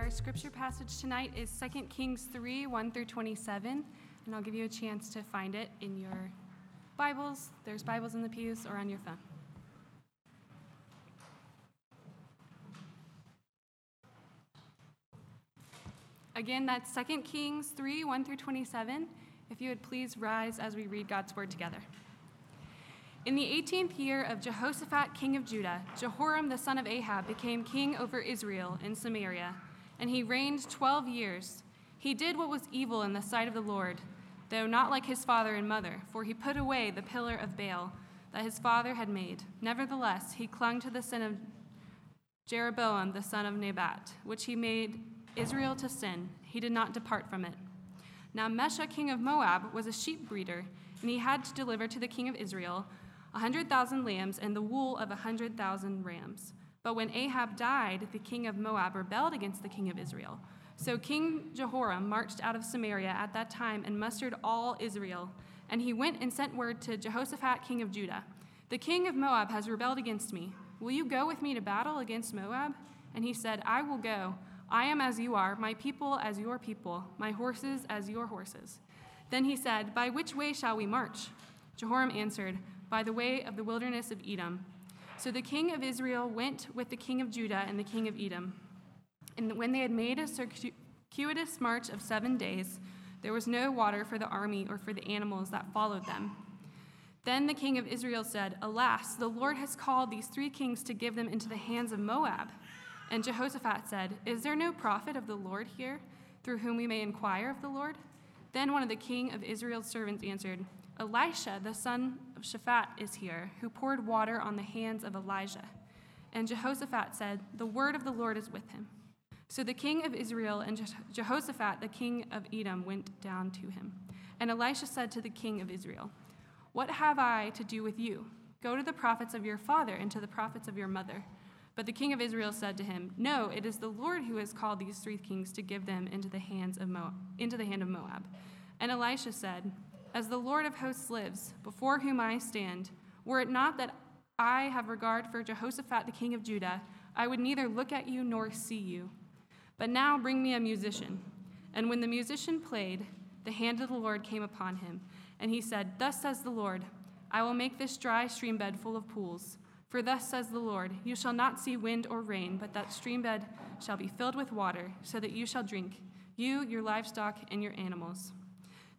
Our scripture passage tonight is 2 Kings 3 1 through 27, and I'll give you a chance to find it in your Bibles. There's Bibles in the pews or on your phone. Again, that's 2 Kings 3 1 through 27. If you would please rise as we read God's word together. In the 18th year of Jehoshaphat, king of Judah, Jehoram the son of Ahab became king over Israel in Samaria, and he reigned 12 years. He did what was evil in the sight of the Lord, though not like his father and mother, for he put away the pillar of Baal that his father had made. Nevertheless, he clung to the sin of Jeroboam the son of Nebat, which he made Israel to sin. He did not depart from it. Now Mesha, king of Moab, was a sheep breeder, and he had to deliver to the king of Israel a hundred thousand lambs and the wool of a hundred thousand rams. But when Ahab died, the king of Moab rebelled against the king of Israel. So King Jehoram marched out of Samaria at that time and mustered all Israel. And he went and sent word to Jehoshaphat, king of Judah The king of Moab has rebelled against me. Will you go with me to battle against Moab? And he said, I will go. I am as you are, my people as your people, my horses as your horses. Then he said, By which way shall we march? Jehoram answered, By the way of the wilderness of Edom. So the king of Israel went with the king of Judah and the king of Edom. And when they had made a circuitous march of seven days, there was no water for the army or for the animals that followed them. Then the king of Israel said, Alas, the Lord has called these three kings to give them into the hands of Moab. And Jehoshaphat said, Is there no prophet of the Lord here, through whom we may inquire of the Lord? Then one of the king of Israel's servants answered, Elisha, the son of Shaphat, is here, who poured water on the hands of Elijah. And Jehoshaphat said, The word of the Lord is with him. So the king of Israel and Jehoshaphat, the king of Edom, went down to him. And Elisha said to the king of Israel, What have I to do with you? Go to the prophets of your father and to the prophets of your mother. But the king of Israel said to him, No, it is the Lord who has called these three kings to give them into the hands of Moab, into the hand of Moab. And Elisha said, As the Lord of hosts lives, before whom I stand, were it not that I have regard for Jehoshaphat the king of Judah, I would neither look at you nor see you. But now bring me a musician. And when the musician played, the hand of the Lord came upon him, and he said, Thus says the Lord, I will make this dry stream bed full of pools. For thus says the Lord, You shall not see wind or rain, but that stream bed shall be filled with water, so that you shall drink, you, your livestock, and your animals.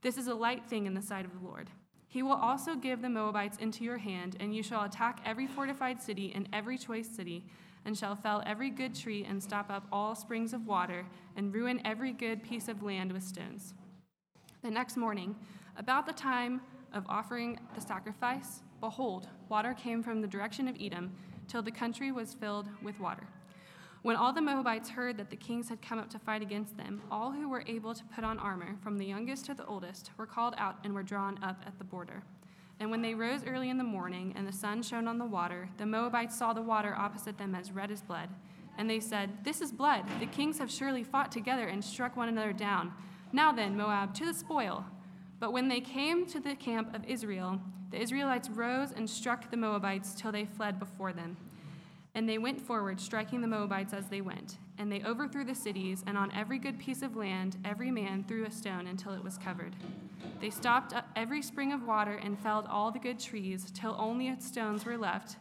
This is a light thing in the sight of the Lord. He will also give the Moabites into your hand, and you shall attack every fortified city and every choice city, and shall fell every good tree and stop up all springs of water, and ruin every good piece of land with stones. The next morning, about the time of offering the sacrifice, behold, water came from the direction of Edom, till the country was filled with water. When all the Moabites heard that the kings had come up to fight against them, all who were able to put on armor, from the youngest to the oldest, were called out and were drawn up at the border. And when they rose early in the morning, and the sun shone on the water, the Moabites saw the water opposite them as red as blood. And they said, This is blood. The kings have surely fought together and struck one another down. Now then, Moab, to the spoil. But when they came to the camp of Israel, the Israelites rose and struck the Moabites till they fled before them. And they went forward, striking the Moabites as they went. And they overthrew the cities, and on every good piece of land, every man threw a stone until it was covered. They stopped every spring of water and felled all the good trees, till only its stones were left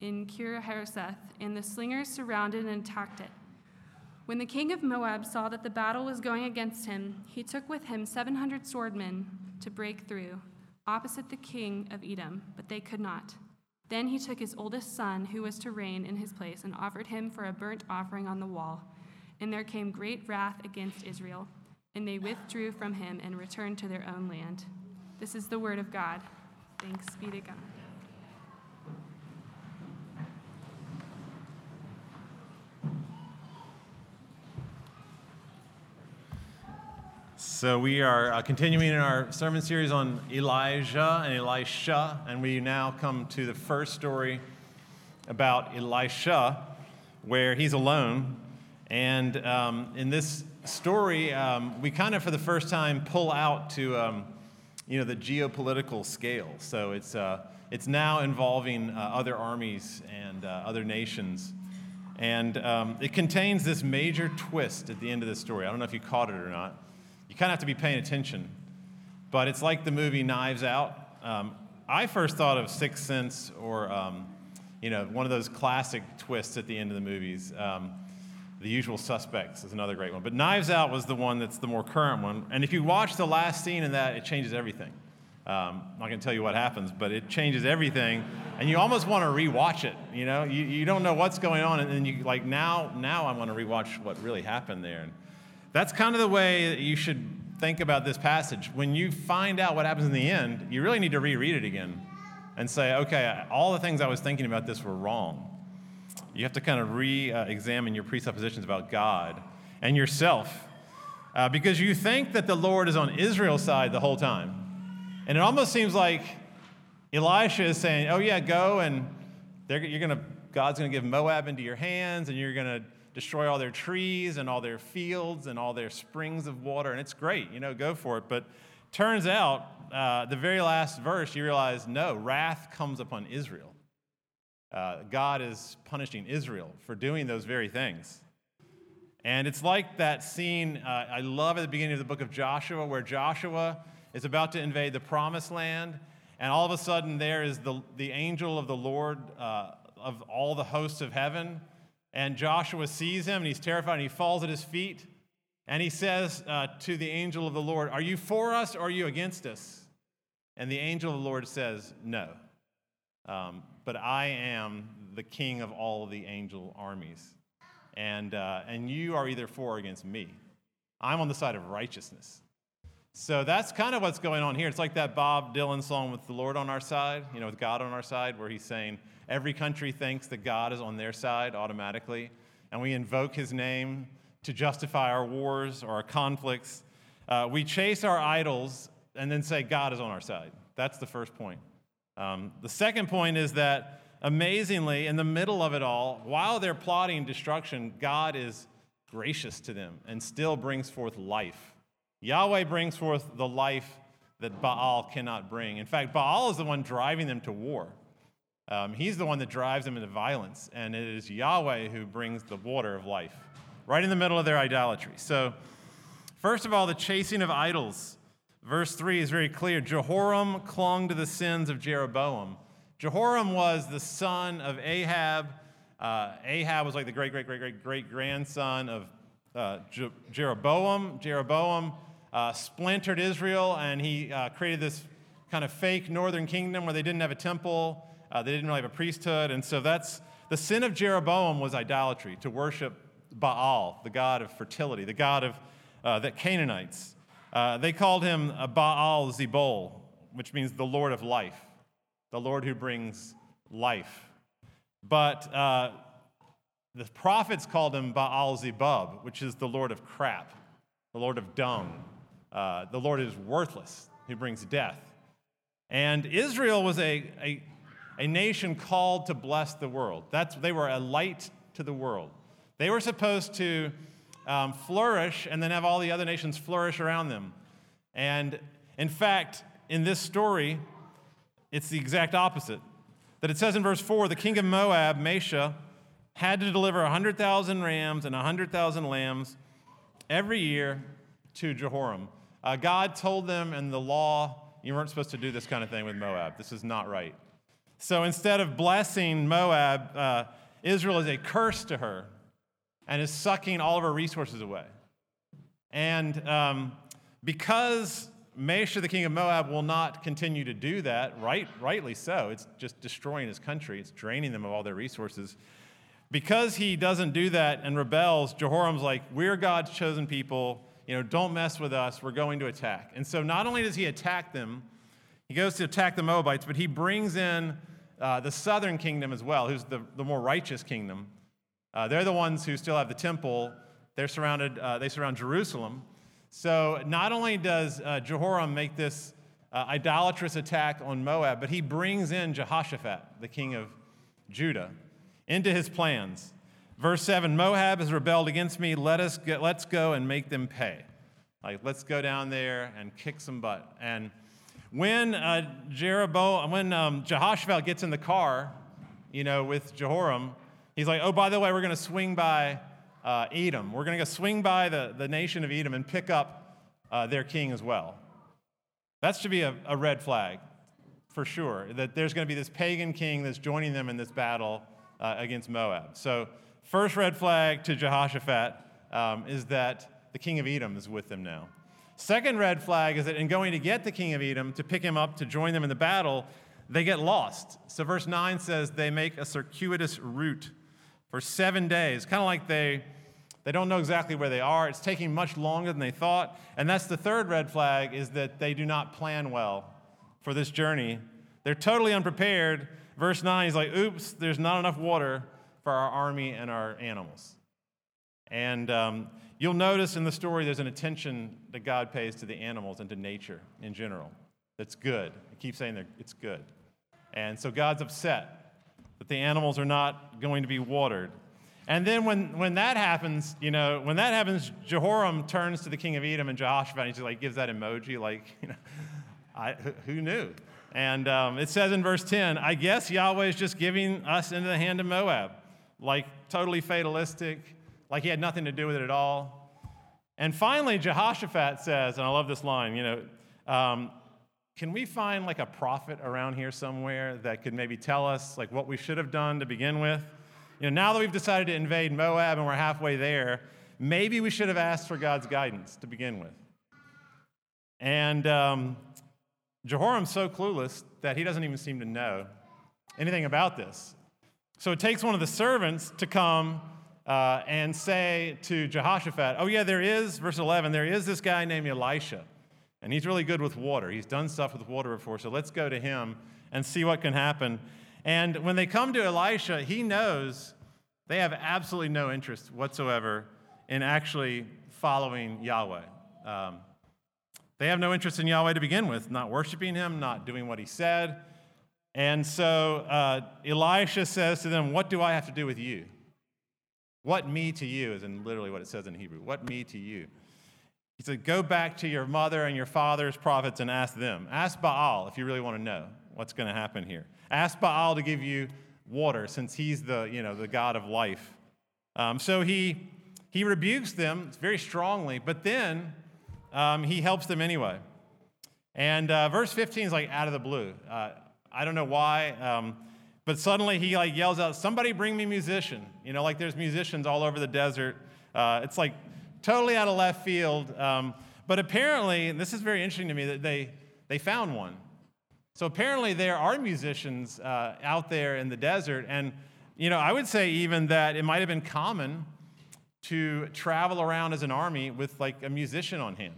in Kir Hareseth, and the slingers surrounded and attacked it. When the king of Moab saw that the battle was going against him, he took with him 700 swordmen to break through, opposite the king of Edom, but they could not. Then he took his oldest son, who was to reign in his place, and offered him for a burnt offering on the wall. And there came great wrath against Israel, and they withdrew from him and returned to their own land. This is the word of God. Thanks be to God. So, we are uh, continuing in our sermon series on Elijah and Elisha, and we now come to the first story about Elisha, where he's alone. And um, in this story, um, we kind of, for the first time, pull out to um, you know the geopolitical scale. So it's uh, it's now involving uh, other armies and uh, other nations, and um, it contains this major twist at the end of the story. I don't know if you caught it or not kind of have to be paying attention. But it's like the movie Knives Out. Um, I first thought of Sixth Sense or, um, you know, one of those classic twists at the end of the movies. Um, the Usual Suspects is another great one. But Knives Out was the one that's the more current one. And if you watch the last scene in that, it changes everything. Um, I'm not going to tell you what happens, but it changes everything. And you almost want to rewatch it. You know, you, you don't know what's going on. And then you, like, now, now I want to rewatch what really happened there. And, that's kind of the way that you should think about this passage. When you find out what happens in the end, you really need to reread it again and say, okay, all the things I was thinking about this were wrong. You have to kind of re examine your presuppositions about God and yourself uh, because you think that the Lord is on Israel's side the whole time. And it almost seems like Elisha is saying, oh, yeah, go and you're going to, God's going to give Moab into your hands and you're going to destroy all their trees and all their fields and all their springs of water. And it's great, you know, go for it. But turns out, uh, the very last verse, you realize no, wrath comes upon Israel. Uh, God is punishing Israel for doing those very things. And it's like that scene uh, I love at the beginning of the book of Joshua, where Joshua is about to invade the promised land, and all of a sudden there is the, the angel of the Lord uh, of all the hosts of heaven and Joshua sees him and he's terrified and he falls at his feet. And he says uh, to the angel of the Lord, Are you for us or are you against us? And the angel of the Lord says, No. Um, but I am the king of all the angel armies. And, uh, and you are either for or against me. I'm on the side of righteousness. So that's kind of what's going on here. It's like that Bob Dylan song with the Lord on our side, you know, with God on our side, where he's saying, Every country thinks that God is on their side automatically, and we invoke his name to justify our wars or our conflicts. Uh, we chase our idols and then say God is on our side. That's the first point. Um, the second point is that amazingly, in the middle of it all, while they're plotting destruction, God is gracious to them and still brings forth life. Yahweh brings forth the life that Baal cannot bring. In fact, Baal is the one driving them to war. Um, he's the one that drives them into violence, and it is Yahweh who brings the water of life right in the middle of their idolatry. So, first of all, the chasing of idols. Verse 3 is very clear. Jehoram clung to the sins of Jeroboam. Jehoram was the son of Ahab. Uh, Ahab was like the great, great, great, great, great grandson of uh, Je- Jeroboam. Jeroboam uh, splintered Israel, and he uh, created this kind of fake northern kingdom where they didn't have a temple uh, they didn't really have a priesthood. And so that's the sin of Jeroboam was idolatry, to worship Baal, the god of fertility, the god of uh, the Canaanites. Uh, they called him Baal Zebul, which means the Lord of life, the Lord who brings life. But uh, the prophets called him Baal Zebub, which is the Lord of crap, the Lord of dung, uh, the Lord is worthless, he brings death. And Israel was a, a a nation called to bless the world. That's, they were a light to the world. They were supposed to um, flourish and then have all the other nations flourish around them. And in fact, in this story, it's the exact opposite. That it says in verse 4 the king of Moab, Mesha, had to deliver 100,000 rams and 100,000 lambs every year to Jehoram. Uh, God told them in the law, you weren't supposed to do this kind of thing with Moab. This is not right. So instead of blessing Moab, uh, Israel is a curse to her. and is sucking all of her resources away. And um, because Mesha, the king of Moab, will not continue to do that, right, rightly so. It's just destroying his country, it's draining them of all their resources. Because he doesn't do that and rebels, Jehoram's like, We're God's chosen people. You know, don't mess with us. We're going to attack. And so not only does he attack them, he goes to attack the Moabites, but he brings in uh, the southern kingdom as well, who's the, the more righteous kingdom. Uh, they're the ones who still have the temple. They're surrounded, uh, they surround Jerusalem. So not only does uh, Jehoram make this uh, idolatrous attack on Moab, but he brings in Jehoshaphat, the king of Judah, into his plans. Verse 7 Moab has rebelled against me. Let us get, let's go and make them pay. Like, let's go down there and kick some butt. And when uh, Jeroboam, when um, Jehoshaphat gets in the car, you know, with Jehoram, he's like, oh, by the way, we're going to swing by uh, Edom. We're going to go swing by the, the nation of Edom and pick up uh, their king as well. That should be a, a red flag for sure, that there's going to be this pagan king that's joining them in this battle uh, against Moab. So, first red flag to Jehoshaphat um, is that the king of Edom is with them now. Second red flag is that in going to get the king of Edom to pick him up to join them in the battle, they get lost. So, verse 9 says they make a circuitous route for seven days, kind of like they, they don't know exactly where they are. It's taking much longer than they thought. And that's the third red flag is that they do not plan well for this journey. They're totally unprepared. Verse 9 is like, oops, there's not enough water for our army and our animals. And um, You'll notice in the story there's an attention that God pays to the animals and to nature in general. That's good. I keep saying it's good. And so God's upset that the animals are not going to be watered. And then when, when that happens, you know, when that happens, Jehoram turns to the king of Edom and Jehoshaphat and he just like gives that emoji, like, you know, I, who knew? And um, it says in verse 10, I guess Yahweh is just giving us into the hand of Moab, like totally fatalistic like he had nothing to do with it at all. And finally, Jehoshaphat says, and I love this line, you know, um, can we find like a prophet around here somewhere that could maybe tell us like what we should have done to begin with? You know, now that we've decided to invade Moab and we're halfway there, maybe we should have asked for God's guidance to begin with. And um, Jehoram's so clueless that he doesn't even seem to know anything about this. So it takes one of the servants to come uh, and say to Jehoshaphat, Oh, yeah, there is, verse 11, there is this guy named Elisha, and he's really good with water. He's done stuff with water before, so let's go to him and see what can happen. And when they come to Elisha, he knows they have absolutely no interest whatsoever in actually following Yahweh. Um, they have no interest in Yahweh to begin with, not worshiping him, not doing what he said. And so uh, Elisha says to them, What do I have to do with you? What me to you is in literally what it says in Hebrew. What me to you? He said, Go back to your mother and your father's prophets and ask them. Ask Baal if you really want to know what's going to happen here. Ask Baal to give you water since he's the, you know, the God of life. Um, so he, he rebukes them very strongly, but then um, he helps them anyway. And uh, verse 15 is like out of the blue. Uh, I don't know why. Um, but suddenly he like yells out, "Somebody bring me musician!" You know, like there's musicians all over the desert. Uh, it's like totally out of left field. Um, but apparently, this is very interesting to me that they they found one. So apparently there are musicians uh, out there in the desert, and you know I would say even that it might have been common to travel around as an army with like a musician on hand.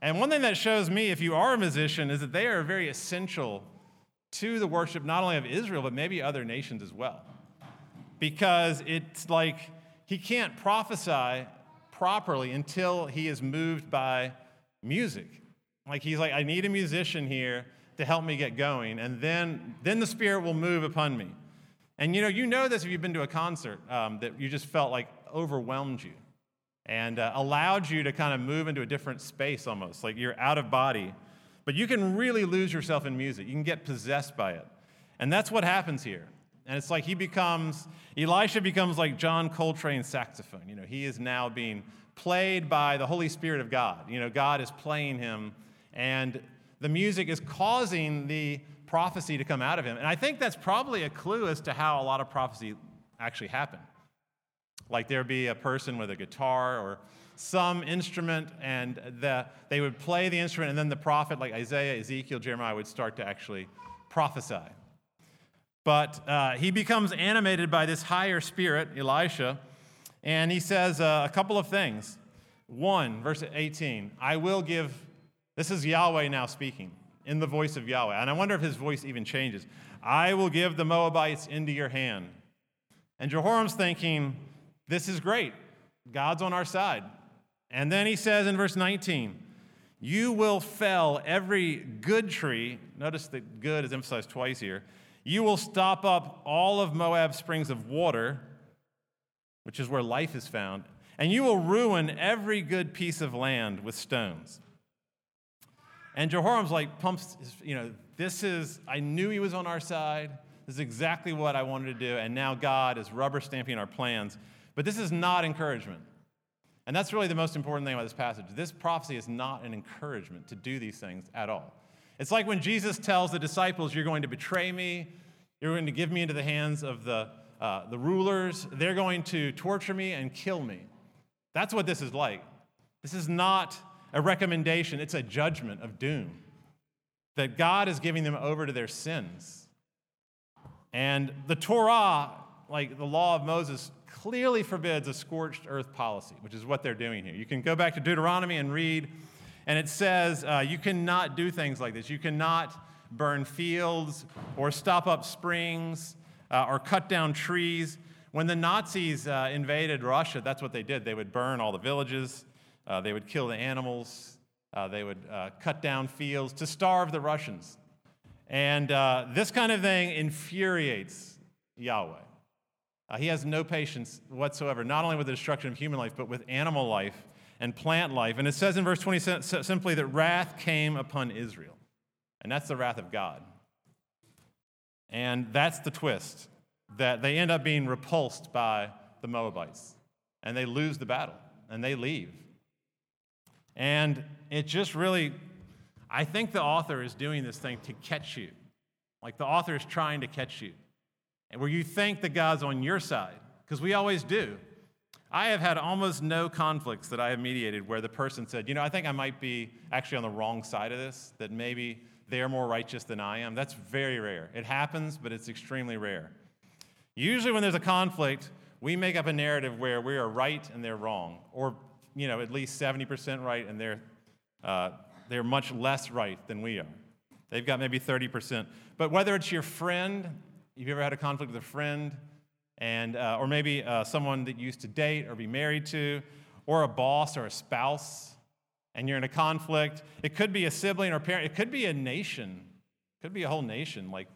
And one thing that shows me if you are a musician is that they are very essential to the worship not only of Israel, but maybe other nations as well. Because it's like he can't prophesy properly until he is moved by music. Like he's like, I need a musician here to help me get going, and then, then the Spirit will move upon me. And you know, you know this if you've been to a concert um, that you just felt like overwhelmed you and uh, allowed you to kind of move into a different space almost, like you're out of body. But you can really lose yourself in music. You can get possessed by it. And that's what happens here. And it's like he becomes, Elisha becomes like John Coltrane's saxophone. You know, he is now being played by the Holy Spirit of God. You know, God is playing him, and the music is causing the prophecy to come out of him. And I think that's probably a clue as to how a lot of prophecy actually happen. Like there'd be a person with a guitar or some instrument, and the, they would play the instrument, and then the prophet, like Isaiah, Ezekiel, Jeremiah, would start to actually prophesy. But uh, he becomes animated by this higher spirit, Elisha, and he says uh, a couple of things. One, verse 18, I will give, this is Yahweh now speaking in the voice of Yahweh. And I wonder if his voice even changes. I will give the Moabites into your hand. And Jehoram's thinking, this is great. God's on our side. And then he says in verse 19, You will fell every good tree. Notice that good is emphasized twice here. You will stop up all of Moab's springs of water, which is where life is found, and you will ruin every good piece of land with stones. And Jehoram's like, pumps, you know, this is, I knew he was on our side. This is exactly what I wanted to do. And now God is rubber stamping our plans. But this is not encouragement. And that's really the most important thing about this passage. This prophecy is not an encouragement to do these things at all. It's like when Jesus tells the disciples, You're going to betray me, you're going to give me into the hands of the, uh, the rulers, they're going to torture me and kill me. That's what this is like. This is not a recommendation, it's a judgment of doom. That God is giving them over to their sins. And the Torah, like the law of Moses, clearly forbids a scorched earth policy, which is what they're doing here. You can go back to Deuteronomy and read, and it says uh, you cannot do things like this. You cannot burn fields or stop up springs uh, or cut down trees. When the Nazis uh, invaded Russia, that's what they did. They would burn all the villages, uh, they would kill the animals, uh, they would uh, cut down fields to starve the Russians. And this kind of thing infuriates Yahweh. Uh, he has no patience whatsoever, not only with the destruction of human life, but with animal life and plant life. And it says in verse 20 simply that wrath came upon Israel. And that's the wrath of God. And that's the twist that they end up being repulsed by the Moabites. And they lose the battle and they leave. And it just really, I think the author is doing this thing to catch you. Like the author is trying to catch you. And where you think that God's on your side, because we always do. I have had almost no conflicts that I have mediated where the person said, you know, I think I might be actually on the wrong side of this, that maybe they're more righteous than I am. That's very rare. It happens, but it's extremely rare. Usually, when there's a conflict, we make up a narrative where we are right and they're wrong, or you know, at least 70% right, and they're, uh, they're much less right than we are. They've got maybe 30%. But whether it's your friend, you've ever had a conflict with a friend, and, uh, or maybe uh, someone that you used to date or be married to, or a boss or a spouse, and you're in a conflict. It could be a sibling or parent, it could be a nation, it could be a whole nation. Like,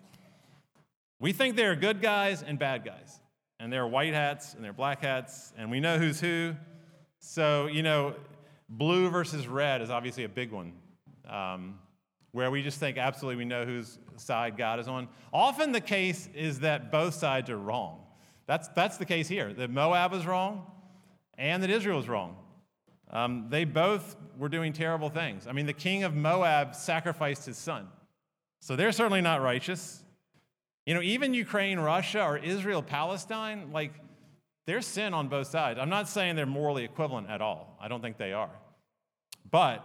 we think there are good guys and bad guys, and there are white hats and there are black hats, and we know who's who, so, you know, blue versus red is obviously a big one, um, where we just think absolutely we know whose side God is on. Often the case is that both sides are wrong. That's, that's the case here that Moab was wrong and that Israel was wrong. Um, they both were doing terrible things. I mean, the king of Moab sacrificed his son. So they're certainly not righteous. You know, even Ukraine, Russia, or Israel, Palestine, like, there's sin on both sides. I'm not saying they're morally equivalent at all. I don't think they are. But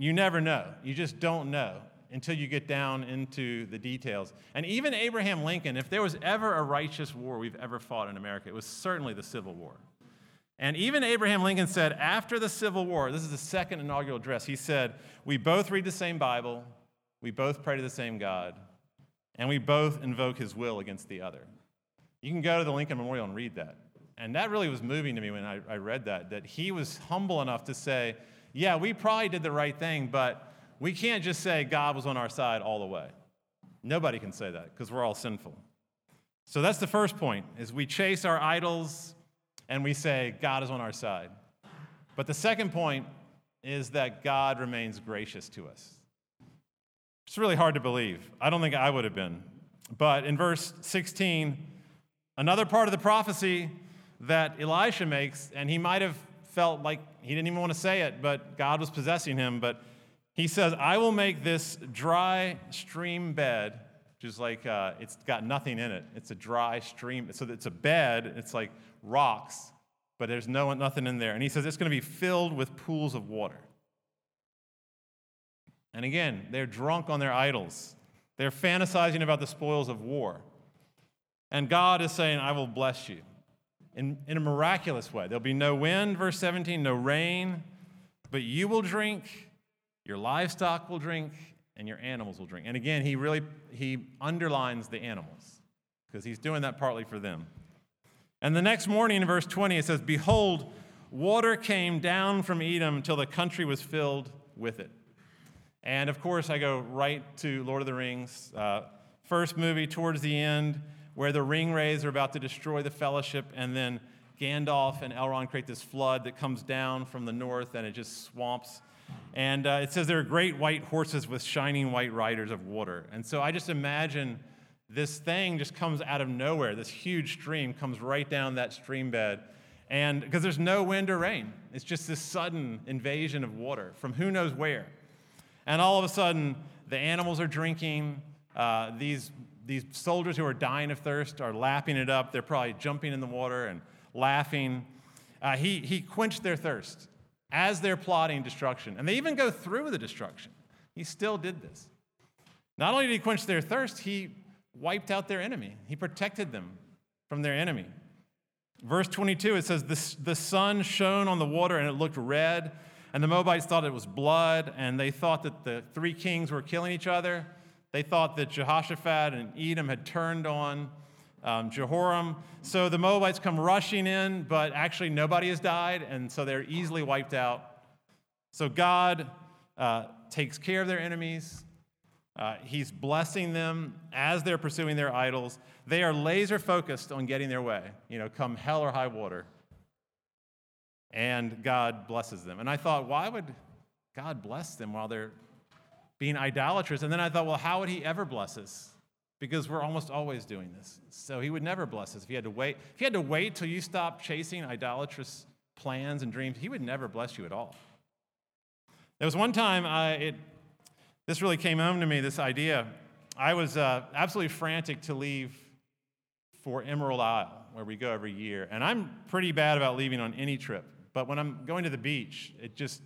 you never know. You just don't know until you get down into the details. And even Abraham Lincoln, if there was ever a righteous war we've ever fought in America, it was certainly the Civil War. And even Abraham Lincoln said after the Civil War, this is the second inaugural address, he said, We both read the same Bible, we both pray to the same God, and we both invoke his will against the other. You can go to the Lincoln Memorial and read that. And that really was moving to me when I, I read that, that he was humble enough to say, yeah, we probably did the right thing, but we can't just say God was on our side all the way. Nobody can say that because we're all sinful. So that's the first point is we chase our idols and we say God is on our side. But the second point is that God remains gracious to us. It's really hard to believe. I don't think I would have been. But in verse 16, another part of the prophecy that Elisha makes, and he might have felt like he didn't even want to say it, but God was possessing him. But he says, I will make this dry stream bed, which is like uh, it's got nothing in it. It's a dry stream. So it's a bed, it's like rocks, but there's no, nothing in there. And he says it's going to be filled with pools of water. And again, they're drunk on their idols. They're fantasizing about the spoils of war. And God is saying, I will bless you in, in a miraculous way. There'll be no wind, verse 17, no rain, but you will drink, your livestock will drink, and your animals will drink. And again, he really he underlines the animals because he's doing that partly for them. And the next morning in verse 20 it says, "Behold, water came down from Edom till the country was filled with it." And of course, I go right to Lord of the Rings, uh, first movie towards the end, where the Ringwraiths are about to destroy the fellowship, and then Gandalf and Elrond create this flood that comes down from the north and it just swamps and uh, it says there are great white horses with shining white riders of water. And so I just imagine this thing just comes out of nowhere. This huge stream comes right down that stream bed. And because there's no wind or rain, it's just this sudden invasion of water from who knows where. And all of a sudden, the animals are drinking. Uh, these, these soldiers who are dying of thirst are lapping it up. They're probably jumping in the water and laughing. Uh, he, he quenched their thirst as they're plotting destruction. And they even go through the destruction. He still did this. Not only did he quench their thirst, he wiped out their enemy, he protected them from their enemy. Verse 22, it says, the, the sun shone on the water and it looked red, and the Moabites thought it was blood, and they thought that the three kings were killing each other. They thought that Jehoshaphat and Edom had turned on um, Jehoram. So the Moabites come rushing in, but actually nobody has died, and so they're easily wiped out. So God uh, takes care of their enemies. Uh, he's blessing them as they're pursuing their idols. They are laser focused on getting their way, you know, come hell or high water. And God blesses them. And I thought, why would God bless them while they're being idolatrous? And then I thought, well, how would He ever bless us? because we're almost always doing this. So he would never bless us if he had to wait. If he had to wait till you stopped chasing idolatrous plans and dreams, he would never bless you at all. There was one time I, it, this really came home to me. This idea, I was uh, absolutely frantic to leave for Emerald Isle, where we go every year, and I'm pretty bad about leaving on any trip. But when I'm going to the beach, it just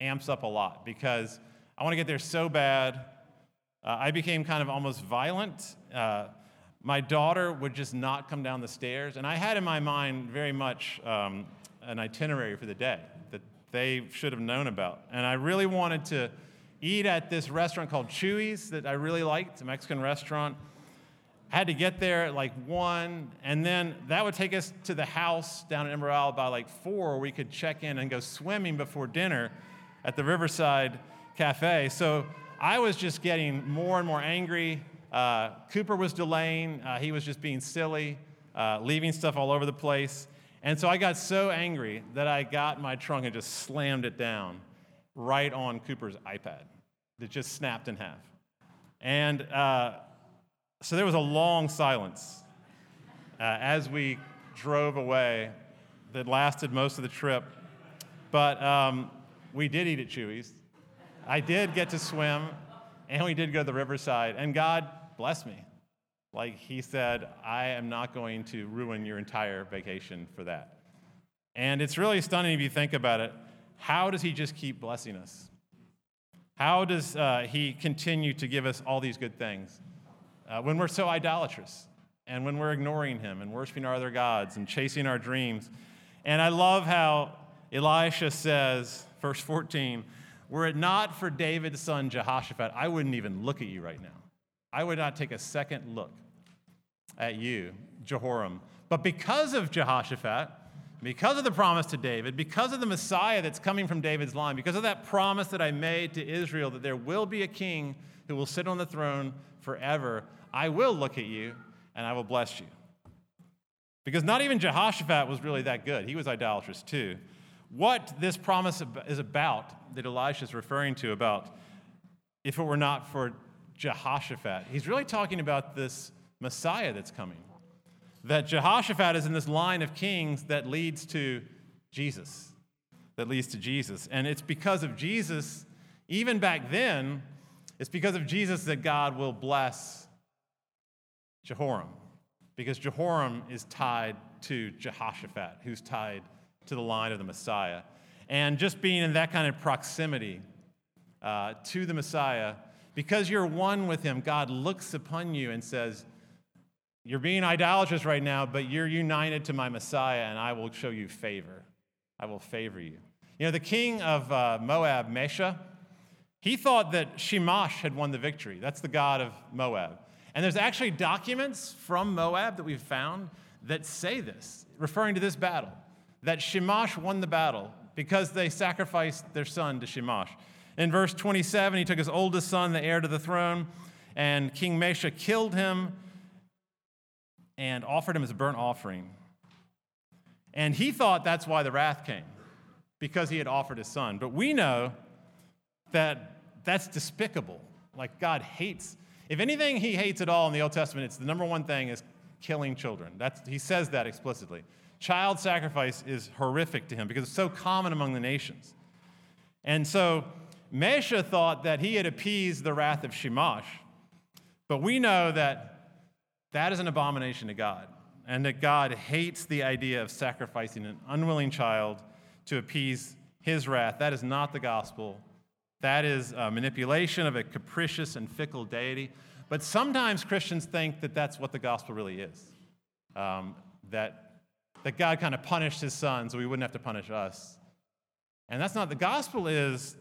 amps up a lot because I want to get there so bad uh, I became kind of almost violent. Uh, my daughter would just not come down the stairs, and I had in my mind very much um, an itinerary for the day that they should have known about. And I really wanted to eat at this restaurant called Chuy's that I really liked, a Mexican restaurant. I had to get there at like one, and then that would take us to the house down in Emerald by like four, we could check in and go swimming before dinner at the Riverside Cafe. So I was just getting more and more angry. Uh, Cooper was delaying. Uh, he was just being silly, uh, leaving stuff all over the place. And so I got so angry that I got my trunk and just slammed it down right on Cooper's iPad. It just snapped in half. And uh, so there was a long silence uh, as we drove away that lasted most of the trip. But um, we did eat at Chuy's. I did get to swim, and we did go to the riverside, and God blessed me. Like He said, I am not going to ruin your entire vacation for that. And it's really stunning if you think about it. How does He just keep blessing us? How does uh, He continue to give us all these good things uh, when we're so idolatrous and when we're ignoring Him and worshiping our other gods and chasing our dreams? And I love how Elisha says, verse 14, were it not for David's son Jehoshaphat, I wouldn't even look at you right now. I would not take a second look at you, Jehoram. But because of Jehoshaphat, because of the promise to David, because of the Messiah that's coming from David's line, because of that promise that I made to Israel that there will be a king who will sit on the throne forever, I will look at you and I will bless you. Because not even Jehoshaphat was really that good. He was idolatrous too what this promise is about that Elisha is referring to about if it were not for Jehoshaphat. He's really talking about this Messiah that's coming. That Jehoshaphat is in this line of kings that leads to Jesus, that leads to Jesus. And it's because of Jesus, even back then, it's because of Jesus that God will bless Jehoram, because Jehoram is tied to Jehoshaphat, who's tied to the line of the Messiah. And just being in that kind of proximity uh, to the Messiah, because you're one with him, God looks upon you and says, You're being idolatrous right now, but you're united to my Messiah, and I will show you favor. I will favor you. You know, the king of uh, Moab, Mesha, he thought that Shamash had won the victory. That's the god of Moab. And there's actually documents from Moab that we've found that say this, referring to this battle, that Shamash won the battle because they sacrificed their son to Shamash. In verse 27, he took his oldest son, the heir to the throne, and King Mesha killed him and offered him as a burnt offering. And he thought that's why the wrath came, because he had offered his son. But we know that that's despicable. Like God hates. If anything he hates at all in the Old Testament, it's the number one thing is killing children. That's, he says that explicitly. Child sacrifice is horrific to him because it's so common among the nations. And so Mesha thought that he had appeased the wrath of Shamash, but we know that that is an abomination to God, and that God hates the idea of sacrificing an unwilling child to appease his wrath. That is not the gospel. That is manipulation of a capricious and fickle deity. But sometimes Christians think that that's what the gospel really is um, that, that God kind of punished his son so we wouldn't have to punish us. And that's not the gospel, is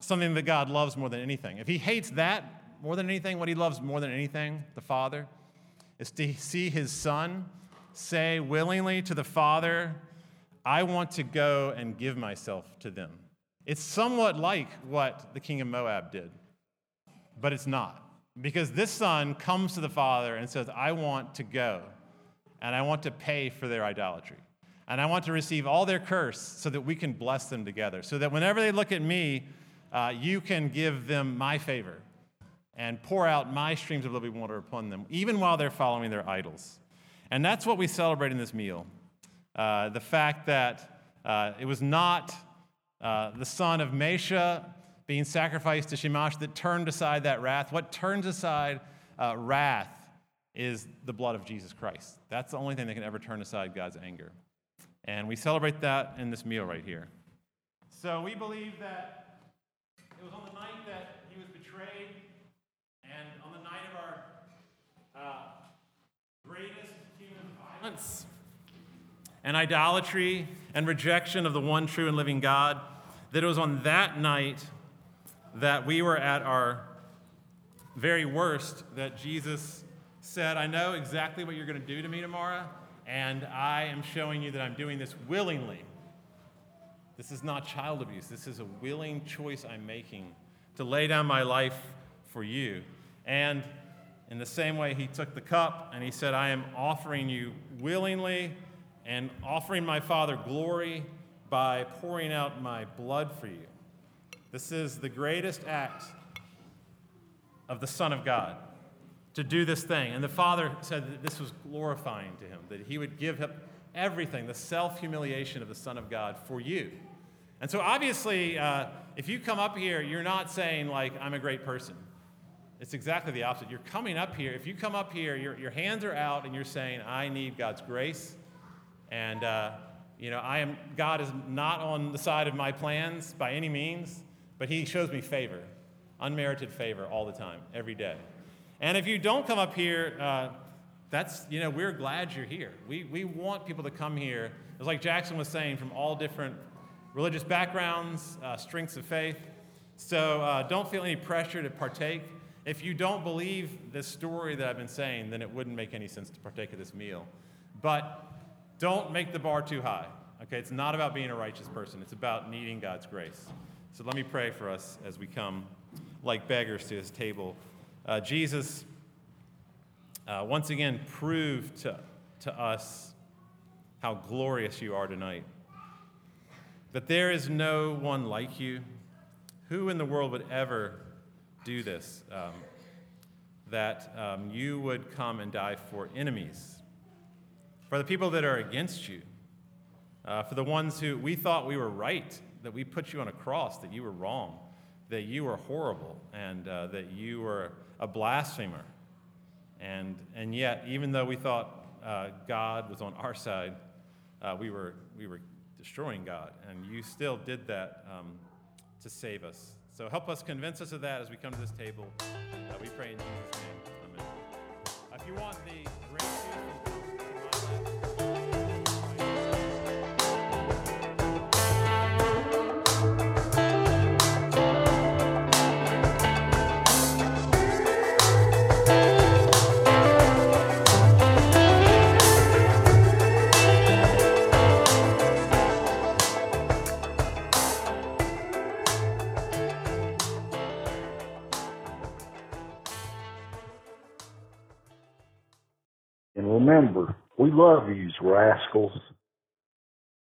something that God loves more than anything. If he hates that more than anything, what he loves more than anything, the Father, is to see his son say willingly to the Father, I want to go and give myself to them. It's somewhat like what the king of Moab did, but it's not. Because this son comes to the father and says, I want to go and I want to pay for their idolatry. And I want to receive all their curse so that we can bless them together. So that whenever they look at me, uh, you can give them my favor and pour out my streams of living water upon them, even while they're following their idols. And that's what we celebrate in this meal uh, the fact that uh, it was not uh, the son of Mesha being sacrificed to Shamash that turned aside that wrath. What turns aside uh, wrath is the blood of Jesus Christ. That's the only thing that can ever turn aside God's anger. And we celebrate that in this meal right here. So we believe that it was on the night that he was betrayed, and on the night of our uh, greatest human violence and idolatry and rejection of the one true and living God, that it was on that night that we were at our very worst that Jesus said, I know exactly what you're going to do to me tomorrow, and I am showing you that I'm doing this willingly. This is not child abuse. This is a willing choice I'm making to lay down my life for you. And in the same way, he took the cup and he said, I am offering you willingly and offering my Father glory by pouring out my blood for you. This is the greatest act of the Son of God to do this thing. And the Father said that this was glorifying to him, that he would give him everything, the self humiliation of the Son of God for you. And so, obviously, uh, if you come up here, you're not saying, like, I'm a great person. It's exactly the opposite. You're coming up here. If you come up here, your, your hands are out and you're saying, I need God's grace. And, uh, you know, I am, God is not on the side of my plans by any means, but He shows me favor, unmerited favor all the time, every day. And if you don't come up here, uh, that's, you know, we're glad you're here. We, we want people to come here. It's like Jackson was saying, from all different religious backgrounds, uh, strengths of faith. So uh, don't feel any pressure to partake. If you don't believe this story that I've been saying, then it wouldn't make any sense to partake of this meal. But don't make the bar too high. Okay, it's not about being a righteous person, it's about needing God's grace. So let me pray for us as we come like beggars to his table. Uh, Jesus, uh, once again, proved to, to us how glorious you are tonight. That there is no one like you. Who in the world would ever do this? Um, that um, you would come and die for enemies, for the people that are against you, uh, for the ones who we thought we were right, that we put you on a cross, that you were wrong, that you were horrible, and uh, that you were a blasphemer. And, and yet, even though we thought uh, God was on our side, uh, we, were, we were destroying God. And you still did that um, to save us. So help us convince us of that as we come to this table. Uh, we pray in Jesus' name. Amen. If you want the we love these rascals.